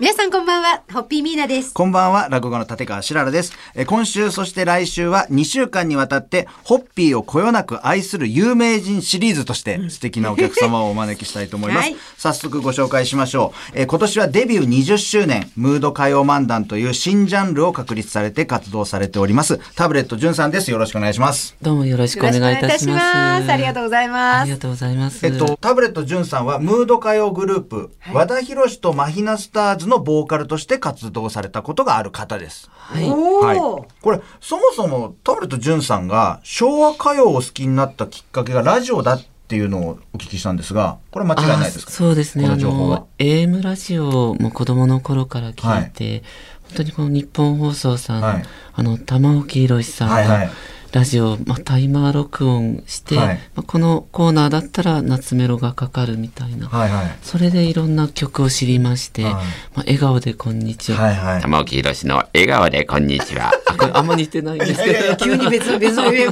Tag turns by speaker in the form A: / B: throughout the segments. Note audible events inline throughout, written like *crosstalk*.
A: 皆さんこんばんは、ホッピーミーナです。
B: こんばんは、落語家の立川しららです。えー今週、そして来週は2週間にわたって、ホッピーをこよなく愛する有名人シリーズとして、素敵なお客様をお招きしたいと思います。*laughs*
A: はい
B: 早速ご紹介しましょう。えー今年はデビュー20周年、ムード歌謡漫談という新ジャンルを確立されて活動されております。タブレット淳さんです。よろしくお願いします。
C: どうもよろしくお願いいたします。
A: ありがとうございます
C: ありが。とうございます。
B: えっと、タブレット淳さんは、ムード歌謡グループ、和田博とマヒナスターズのボーカルとして活動されたことがある方です。
C: はい。
B: はい。これ、そもそもタブレット淳さんが昭和歌謡を好きになったきっかけがラジオだっていうのをお聞きしたんですが、これ間違いないですか
C: そうですね。
B: この情報は、。
C: AM ラジオも子供の頃から聞いて、本当にこの日本放送さん、
B: はい
C: あの、玉置宏さんが、
B: はいはい
C: ラジオ、まあ、タイマー録音して、
B: はい
C: まあ、このコーナーだったら夏メロがかかるみたいな。
B: はいはい。
C: それでいろんな曲を知りまして、
B: はい
C: まあ、笑顔でこんにちは。
B: はいはい。
D: 玉置宏の笑顔でこんにちは。
C: あ *laughs* これあんま似てないんですけど。*laughs*
A: 急に別の *laughs* 別のえ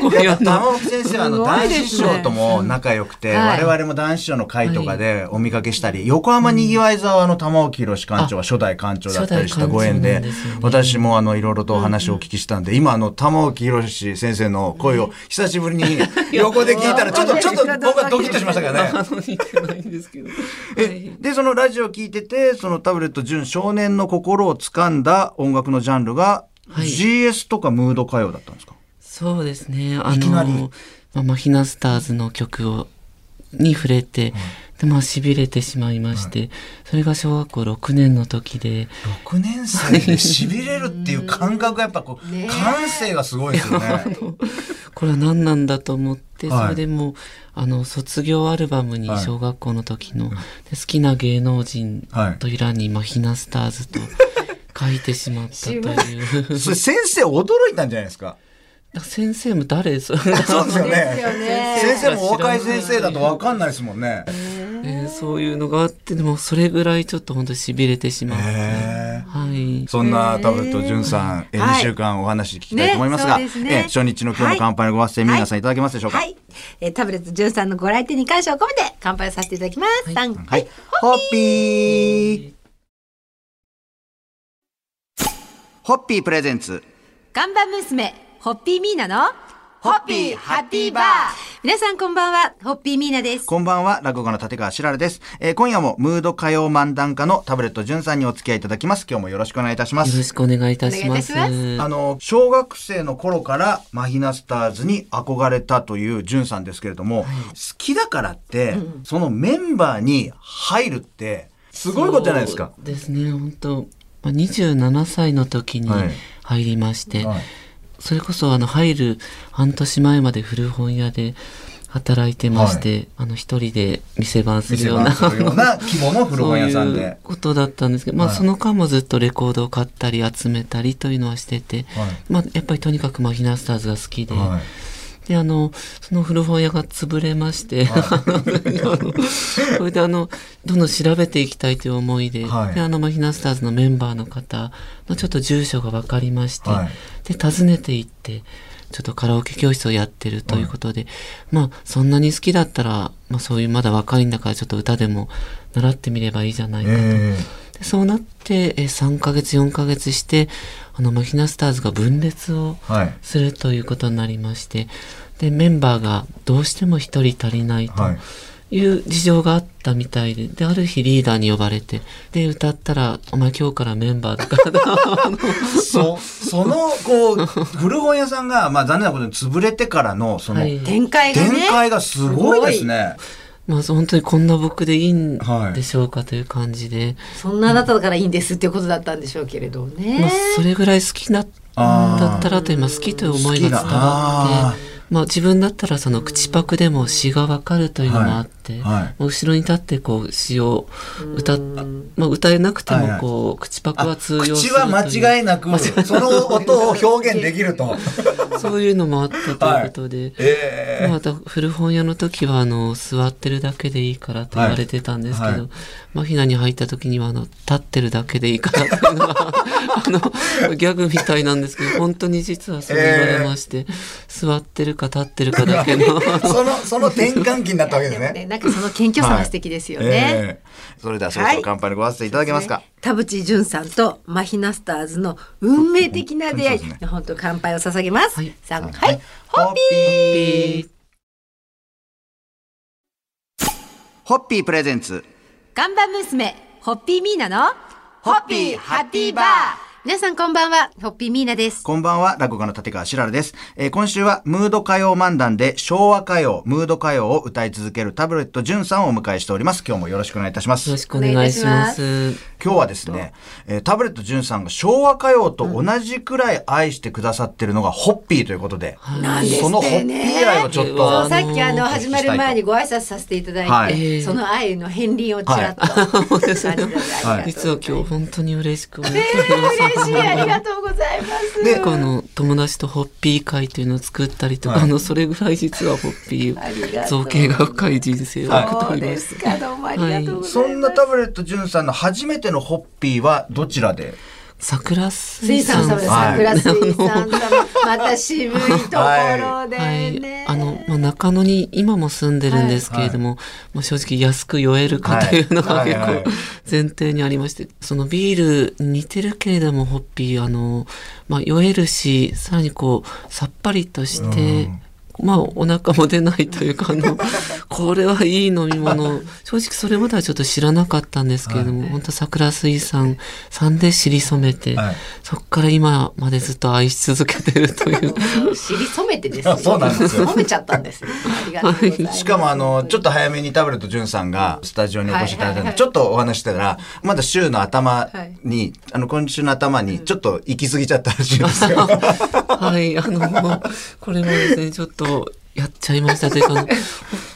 C: これあの
B: 玉置先生はあの男子師匠とも仲良くて、
A: はい
B: 我々も男子師匠の会とかでお見かけしたり、横浜にぎわい沢の玉置宏館長は初代館長だったりしたご縁で
C: 初代館長なんですよね
B: 私もあのいろいろとお話をお聞きしたんで、今あの玉置宏先生の声を久しぶりに横で聞いたらちょっとちょっと僕はドキッとしましたけどね。
C: で
B: そのラジオ聞いててそのタブレット純少年の心を掴んだ音楽のジャンルが、
C: はい
B: GS とかムード歌謡だったんですか
C: そうですね。あ
B: いきなり
C: の、まあ、マヒナスターズの曲を、に触れて、で、まあ、痺れてしまいまして、それが小学校6年の時で、
B: 6年生で痺れるっていう感覚がやっぱこう、*laughs* 感性がすごいですよね。*laughs*
C: これは何なんだと思って、
B: はい。
C: それでもう、あの、卒業アルバムに
B: はい。
C: 小学校の時の、で好きな芸能人
B: はい。
C: という欄にマヒナスターズと *laughs* 書いてしまったという。
B: それ先生驚いたんじゃないですか？
C: 先生も誰？それ
B: そうですよね。
A: ね
B: 先生もお若い先生だと分かんないですもんね。
C: えーそういうのがあって、でもそれぐらいちょっと本当に痺れてしまって。
B: へ
C: はい。
B: そんなタブレット潤さん、え
A: はい
B: 2週間お話聞きたいと思いますが、
A: ねそうですね
B: え初日の今日の乾杯のご発声、皆さんいただけますでしょうか？
A: はい。えータブレット13さんのご来店に感謝を込めて乾杯をさせていただきます。三
B: はい。ホッピーホッピープレゼンツ。
A: 看板娘、ホッピーミーナの、ホッピーハッピーバー皆さんこんばんは、ホッピーミーナです。
B: こんばんは、落語家の立川しららです。えー今夜もムード歌謡漫談家のタブレット潤さんにお付き合いいただきます。今日もよろしくお願いいたします
C: よろ。しくお願いいたします。
A: お願いいたし
B: あの、小学生の頃からマヒナスターズに憧れたという潤さんですけれども、好きだからって、そのメンバーに入るって、すごいことじゃないですか。
C: そうですね、本当まあ、27歳の時に
B: はい
C: 入りまして、
B: はい
C: それこそあの入る半年前まで古本屋で働いてまして、あの一人で店番するような
B: 規模の古本屋さんで。
C: そういうことだったんですけど、まあ
B: はい。
C: その間もずっとレコードを買ったり集めたりというのはしてて、
B: はい。
C: まあやっぱりとにかくマヒナスターズが好きで、
B: はい
C: で、あの、その古本屋が潰れまして、*laughs* あのそれであの、どんどん調べていきたいという思いで、
B: はい。
C: で、あの、マヒナスターズのメンバーの方のちょっと住所が分かりまして、
B: はい。
C: で、訪ねて行って、ちょっとカラオケ教室をやってるということで、まあ、そんなに好きだったら、まあ、そういうまだ若いんだから、ちょっと歌でも習ってみればいいじゃないかと。
B: え
C: でそうなって、え3ヶ月、4ヶ月して、あの、マヒナスターズが分裂を。するということになりまして、で、メンバーがどうしても一人足りないと
B: はい
C: いう事情があったみたいで、で、ある日リーダーに呼ばれて、で、歌ったら、お前今日からメンバーだから、*laughs* あの
B: そ、その、こう、古本屋さんが、まあ残念なことに潰れてからの、その、
C: はい
A: 展開がね。
B: 展開がすごいですね。
C: まあ、本当にこんな僕でいいん
B: はい。
C: でしょうかという感じで、
A: そんなあなただからいいんですっていうことだったんでしょうけれどね。
C: まあ、それぐらい好きだ
B: あー。
C: だったらという、まあ、好きという思いが伝わって、まあ、自分だったらその口パクでも詩がわかるというのもあって、
B: はい。はい。
C: まあ後ろに立ってこう詩を歌っ、まあ、歌えなくて
B: はいはい。
C: もこう口パクは通用する
B: 口は間違いなく、その音を表現できると。*laughs*
C: そういうのもあったということで、
B: ええ
C: また古本屋の時はあの座ってるだけでいいからと言われてたんですけど、
B: はい。はい
C: マヒナに入った時にはあの立ってるだけでいいからっていうのがあの *laughs* ギャグみたいなんですけど本当に実はそう言われまして、座ってるか立ってるかだけの *laughs*
B: その、その転換期になったわけですね。
A: ね、なんかその謙虚さが素敵ですよね。
B: ええそれではそろそろ乾杯のご挨拶いただけますか？
A: 田淵淳さんとマヒナスターズの運命的な出会い、
B: ね
A: 本当乾杯を捧げます。
C: はい
A: さん
B: は
A: はいい、ホッピー。
B: ホッピープレゼンツ。
A: 看板娘、ホッピーミーナの、ホッピーハッピーバー。皆さんこんばんは、ホッピーミーナです。
B: こんばんは、落語家の立川しららです。えー今週はムード歌謡漫談で昭和歌謡、ムード歌謡を歌い続けるタブレット潤さんをお迎えしております。今日もよろしくお願いいたします。
C: よろしくお願いします。
B: 今日はですね、えータブレット潤さんが昭和歌謡と同じくらい愛してくださってるのがホッピーということで、
A: なん
B: そのホッピー愛をちょっと、
A: さっきあの始まる前にご挨拶させていただいて、
B: はい
A: その愛の片鱗をちらっと感じたので、ありがとうござい。ます
C: 実は今日本当に嬉しく思って
A: 嬉しいありがとうございます。
B: で
C: あの友達とホッピー会っていうのを作ったりとか、
B: はい
C: あのそれぐらい実はホッピー造形が深い人生を送っておりま。
A: です。
B: そんなタブレット潤さんの初めてのホッピーはどちらで？
C: 桜
A: 水
C: 水産
A: 産様です。
B: はい
A: 桜水産様、また渋いところで
C: はい
A: ね。、
C: あの、まあ、中野に今も住んでるんですけれども、まあ、正直安く酔えるかというのが結
B: はい。はい。はい。
C: 構前提にありまして、そのビール似てるけれどもホッピーあの、まあ、酔えるしさらにこうさっぱりとして、まあお腹も出ないというかあの *laughs* これはいい飲み物正直それまではちょっと知らなかったんですけれども、本当桜水産さんで知り染めて、
B: はい
C: そこから今までずっと愛し続けてるという。*laughs*
A: 知り染めてですね。*laughs*
B: そうなんですよ
A: 染めちゃったんですね。ありがとうございます。
B: しかもあの、ちょっと早めにタブレット潤さんがスタジオにお越しいただいたので、
A: はいはいはい
B: ちょっとお話ししたら、まだ週の頭に、あの、今週の頭に、ちょっと行き過ぎちゃったらしいんですよ。
C: はい、あの、これもですね、ちょっとやっちゃいましたというか、ホッ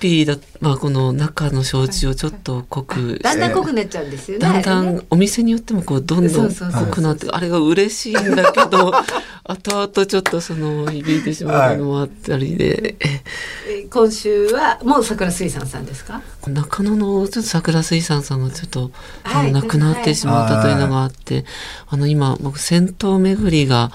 C: ピーだ、まあこの中の焼酎をちょっと濃く
A: だんだん濃くなっちゃうんですよね。
C: だんだんお店によってもこうどんど
A: ん
C: 濃くなってあれが嬉しいんだけど *laughs* 後々ちょっとその響いてしまうのもあったりで、え
A: え今週はもう桜水産さんですか？
C: 中野のちょっと桜水産さんがちょっと、あ
A: はい。
C: の亡くなってしまったというのがあって、あの今僕銭湯巡りが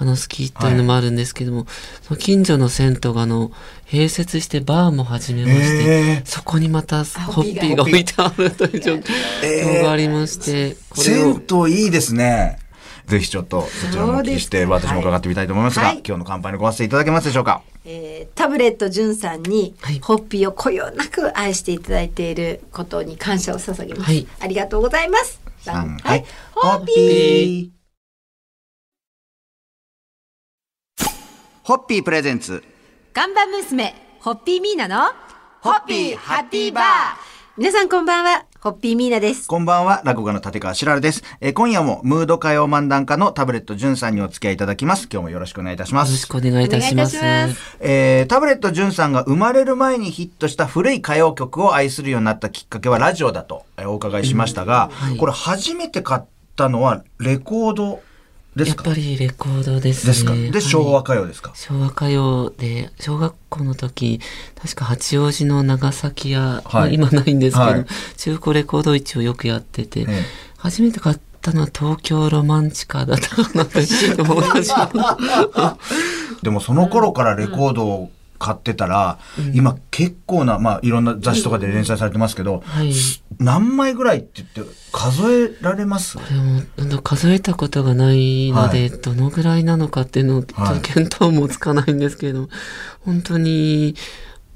C: あの好きというのもあるんですけども、その近所の銭湯があの併設してバーも始めまして、
B: え
C: そこにまたホッピ
A: ー
C: ーが置いてあるという状 *laughs* 況がありまして、これを。
B: 銭湯いいですね。ぜひちょっと、そちらもお聞きして、私も伺ってみたいと思いますが、
A: はい。
B: 今日の乾杯のご発声いただけますでしょうか？
A: えータブレット潤さんに
C: はい。
A: ホッピーをこよなく愛していただいていることに感謝を捧げます。
C: はい。
A: ありがとうございます。
B: 三
A: はい。
B: ホッピーホッピープレゼンツ。
A: 看板娘、ホッピーミーナの、ホッピーハッピーバー。皆さんこんばんは、ホッピーミーナです。
B: こんばんは、落語家の立川しららです。えー今夜もムード歌謡漫談家のタブレット潤さんにお付き合いいただきます。今日もよろしくお願いいたします
C: よろし。くお願いいたします。
B: えータブレット潤さんが生まれる前にヒットした古い歌謡曲を愛するようになったきっかけはラジオだとえーお伺いしましたが、
C: はい
B: これ初めて買ったのはレコード
C: やっぱりレコードですね。
B: でで、
C: はい。
B: 昭和歌謡ですか？
C: 昭和歌謡で小学校の時確か八王子の長崎屋、
B: はい。
C: まあ今ないんですけど、
B: はい。
C: 中古レコード市をよくやってて、
B: ええ。
C: 初めて買ったのは東京ロマンチカーだったかなってでも同じ
B: でもその頃からレコードを買ってたら、今結構な、まあいろんな雑誌とかで連載されてますけど、
C: はい。
B: 何枚ぐらいって言って数えられます？
C: 数えたことがないので、
B: は
C: どのぐらいなのかっていうのを見当もつかないんですけれども、本当に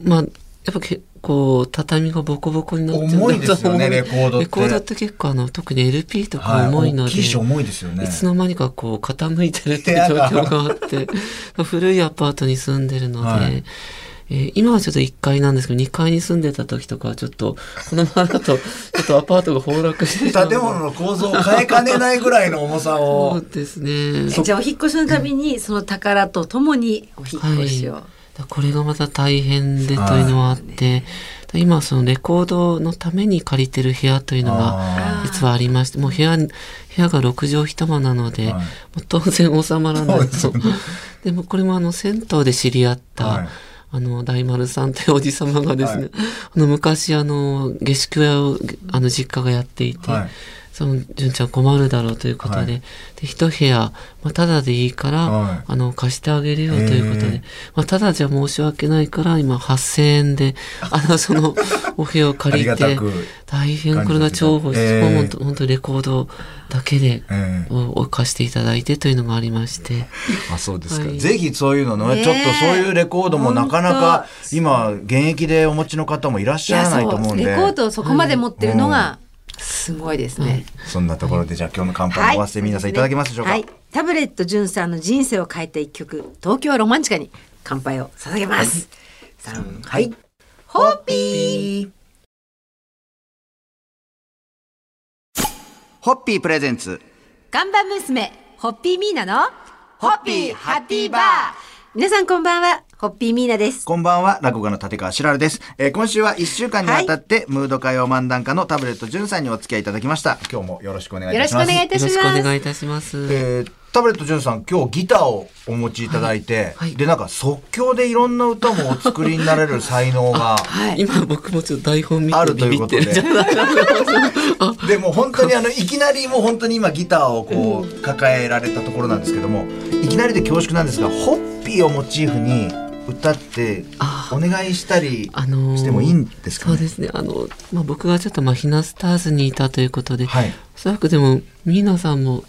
C: まあやっぱ結構畳がボコボコになっちゃうんだ
B: 重いですよねレコードって。
C: レコードって結構あの特に LP とか
B: はい、
C: 重いので、
B: 大きいし重いですよね。
C: いつの間にかこう傾いてるっていう状況があって。*laughs* 古いアパートに住んでるので、
B: はい。
C: えー今はちょっと1階なんですけど2階に住んでた時とかはちょっとこのままだと *laughs* ちょっとアパートが崩落して
B: 建物の構造を変えかねないぐらいの重さ
C: そ
B: を
C: うですね。
A: えじゃあお引っ越しのたびにその宝とともにお引っ越しを。
C: だこれがまた大変でというのはあって、今そのレコードのために借りてる部屋というのが
B: あ
C: 実はありましてもう部屋部屋が6畳一間なので、
B: はい。
C: もう当然収まらない。と
B: で
C: もこれもあの銭湯で知り合った、
B: はい
C: あの大丸さんというおじ様がですね、
B: はい
C: あの昔あの下宿屋をあの実家がやっていて、
B: はい
C: その純ちゃん困るだろうということで,、
B: はい。
C: で一部屋、まあ、ただでいいから、
B: はい。
C: あの貸してあげるよということで、
B: ええ。
C: まあ、ただじゃ申し訳ないから今8,000円で *laughs* あのそのお部屋を借りて大変これが重宝して、
B: ええ
C: もう本当本当レコードだけで。
B: ええ。
C: を貸していただいてというのがありまして、*laughs*
B: あそうですか、
C: はい。
B: ぜひそういうのね
A: ねえ。
B: ちょっとそういうレコードもなかなか
A: 本
B: 今現役でお持ちの方もいらっ
A: い
B: しゃらないと思うんで。
A: レコードをそこまで持ってるのがすごいですね。
B: そんなところでじゃあ今日の乾杯のごわせ皆さんいただけますでしょうか、
A: はい、タブレット純さんの人生を変えた一曲「東京ロマンチカ」に乾杯を捧げます。三はい、ホッピー。
B: ホッピープレゼンツ。
A: 看板娘ホッピーミーナの
B: ホッピーハッピーバー。
A: 皆さんこんばんはホッピーミーナです。
B: こんばんは、落語家の立川しらるです。えー今週は1週間にわたって、ムード歌謡漫談家のタブレット潤さんにお付き合いいただきました。今日もよろしくお願いい
A: よろしくお
B: たします。
A: 願いいたします。
C: よろしくお願いいたします。
B: えータブレット潤さん、今日ギターをお持ちいただいて、
C: はい
B: で、なんか即興でいろんな歌もお作りになれる才能が、*laughs*
A: はい。
C: 今僕もちょっと台本見
B: あ
C: てビビって
B: るということで
C: るんじゃないかな。*laughs*
B: でも本当にあの、いきなりもう本当に今ギターをこう、抱えられたところなんですけども、いきなりで恐縮なんですが、ホッピーをモチーフに歌って
C: あ
B: お願いしたり
C: あのー
B: してもいいんですかね、
C: そうですね。あの、まあ、僕がちょっとマヒナスターズにいたということで、
B: はい。
C: おそらくでも、ミーナさんも、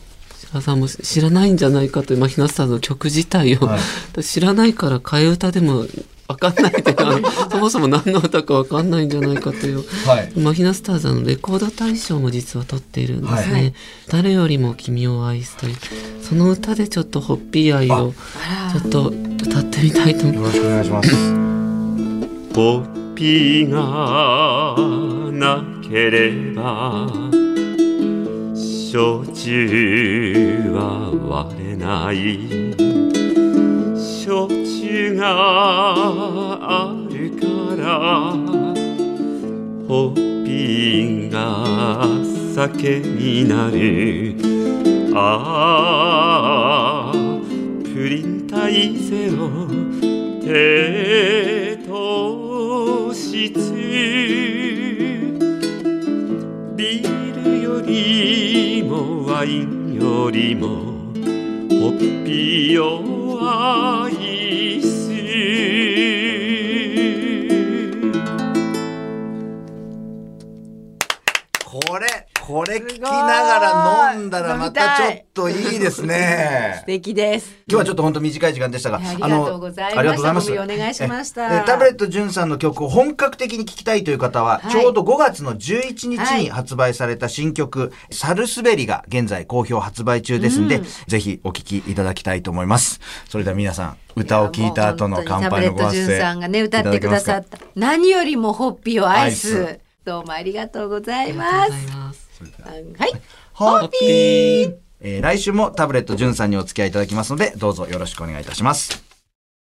C: 白さんも知らないんじゃないかというマヒナスターズの曲自体を、
B: は *laughs*
C: 知らないから替え歌でもわかんないというあの *laughs* そもそも何の歌かわかんないんじゃないかという。
B: はい。
C: マヒナスターズのレコード大賞も実は取っているんですね。
B: はい
C: 誰よりも君を愛すという、その歌でちょっとホッピー愛をちょっと歌ってみたいと思います
B: よろしくお願いします。
D: ホッピーがなければ焼酎は割れないがあるからホッピーが酒になるああプリン体ゼロ低糖質ビールよりもワインよりもホッピーを愛す
B: これ聞きながら飲んだらまたちょっといいですね *laughs*
A: 素。敵です。
B: 今日はちょっと本当短い時間でしたが、
A: ありがとうございました
B: ありがとうございます。
A: ごお願いしました
B: ええタブレット潤さんの曲を本格的に聴きたいという方は、
A: はい
B: ちょうど5月の11日
A: はい
B: に発売された新曲、サルスベリが現在好評発売中ですんで、
A: うん
B: ぜひお聴きいただきたいと思います。それでは皆さん、歌を聴いた後の乾杯のご
A: タブ
B: 発声
A: レット潤さんがね歌ってくださった何よりもホッピーを
B: 愛す
A: どうもありがとうござい
C: あり
A: ます
C: がとうございます。
A: はい
B: ホッピーえー来週もタブレット潤さんにお付き合いいただきますので、どうぞよろしくお願いいたします。